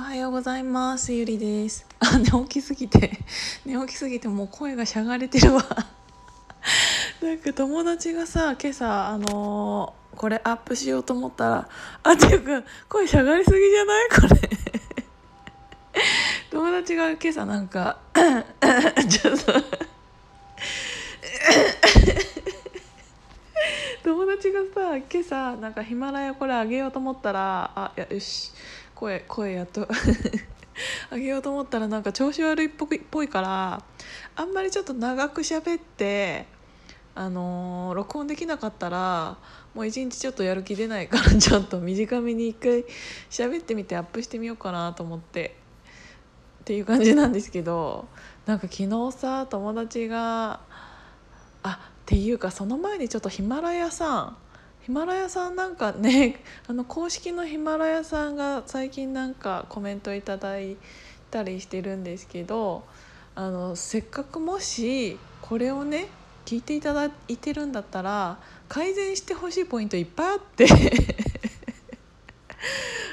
おはようございます。ゆりです。あ寝起きすぎて。寝起きすぎてもう声がしゃがれてるわ。なんか友達がさ今朝あのー、これアップしようと思ったらあていうか声しゃがりすぎじゃない？これ。友達が今朝なんかちょっと。友達がさ今朝なんかヒマラヤこれあげようと思ったらあやよし。声声やっと。あげようと思ったらなんか調子悪いっぽいっぽいからあんまりちょっと長く喋ってあのー、録音できなかったらもう一日ちょっとやる気出ないから ちょっと短めに一回喋ってみてアップしてみようかなと思ってっていう感じなんですけどなんか昨日さ友達があっていうかその前にちょっとヒマラヤさんヒマラヤさんなんかね あの公式のヒマラヤさんが最近なんかコメントいただいたりしてるんですけどあのせっかくもしこれをね聞いていただいてるんだったら改善してほしいポイントいっぱいあって。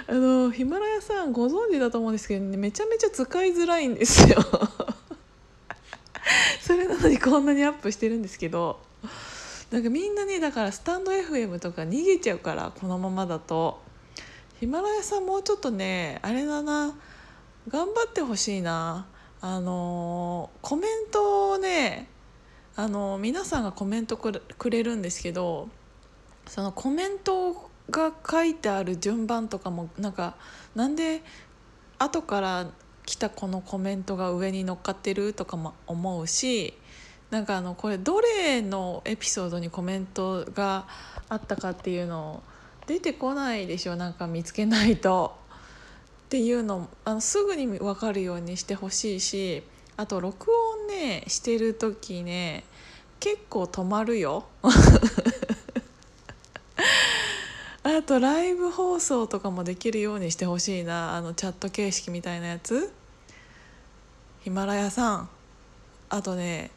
あのヒマラヤさんご存知だと思うんですけど、ね、めちゃめちゃ使いづらいんですよ。それなのにこんなにアップしてるんですけど。なんかみんなねだからスタンド FM とか逃げちゃうからこのままだと。ヒマラヤさんもうちょっとねあれだな。頑張ってほしいな。あのコメントをねあの皆さんがコメントくれるんですけどそのコメントが書いてある順番とかもなんかなんで後から来たこのコメントが上に乗っかってるとかも思うしなんかあのこれどれのエピソードにコメントがあったかっていうのを出てこないでしょなんか見つけないと。っていうのあのすぐに分かるようにしてほしいしあと録音ねしてる時ね結構止まるよ。あとライブ放送とかもできるようにしてほしいなあのチャット形式みたいなやつヒマラヤさんあとね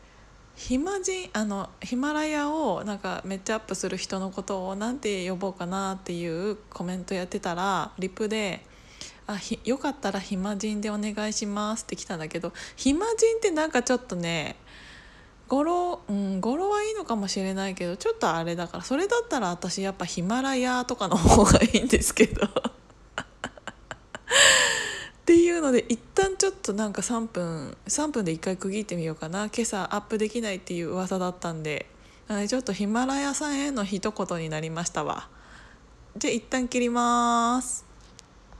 ヒマジあのヒマラヤをなんかめっちゃアップする人のことを何て呼ぼうかなっていうコメントやってたらリプで「あひよかったら暇人でお願いします」って来たんだけど暇人ってなんかちょっとね語呂うん語呂はいいのかもしれないけどちょっとあれだからそれだったら私やっぱヒマラヤとかの方がいいんですけど。っていうので一旦ちょっとなんか3分3分で1回区切ってみようかな。今朝アップできないっていう噂だったんで。ちょっとヒマラヤさんへの一言になりましたわ。じゃあ一旦切ります。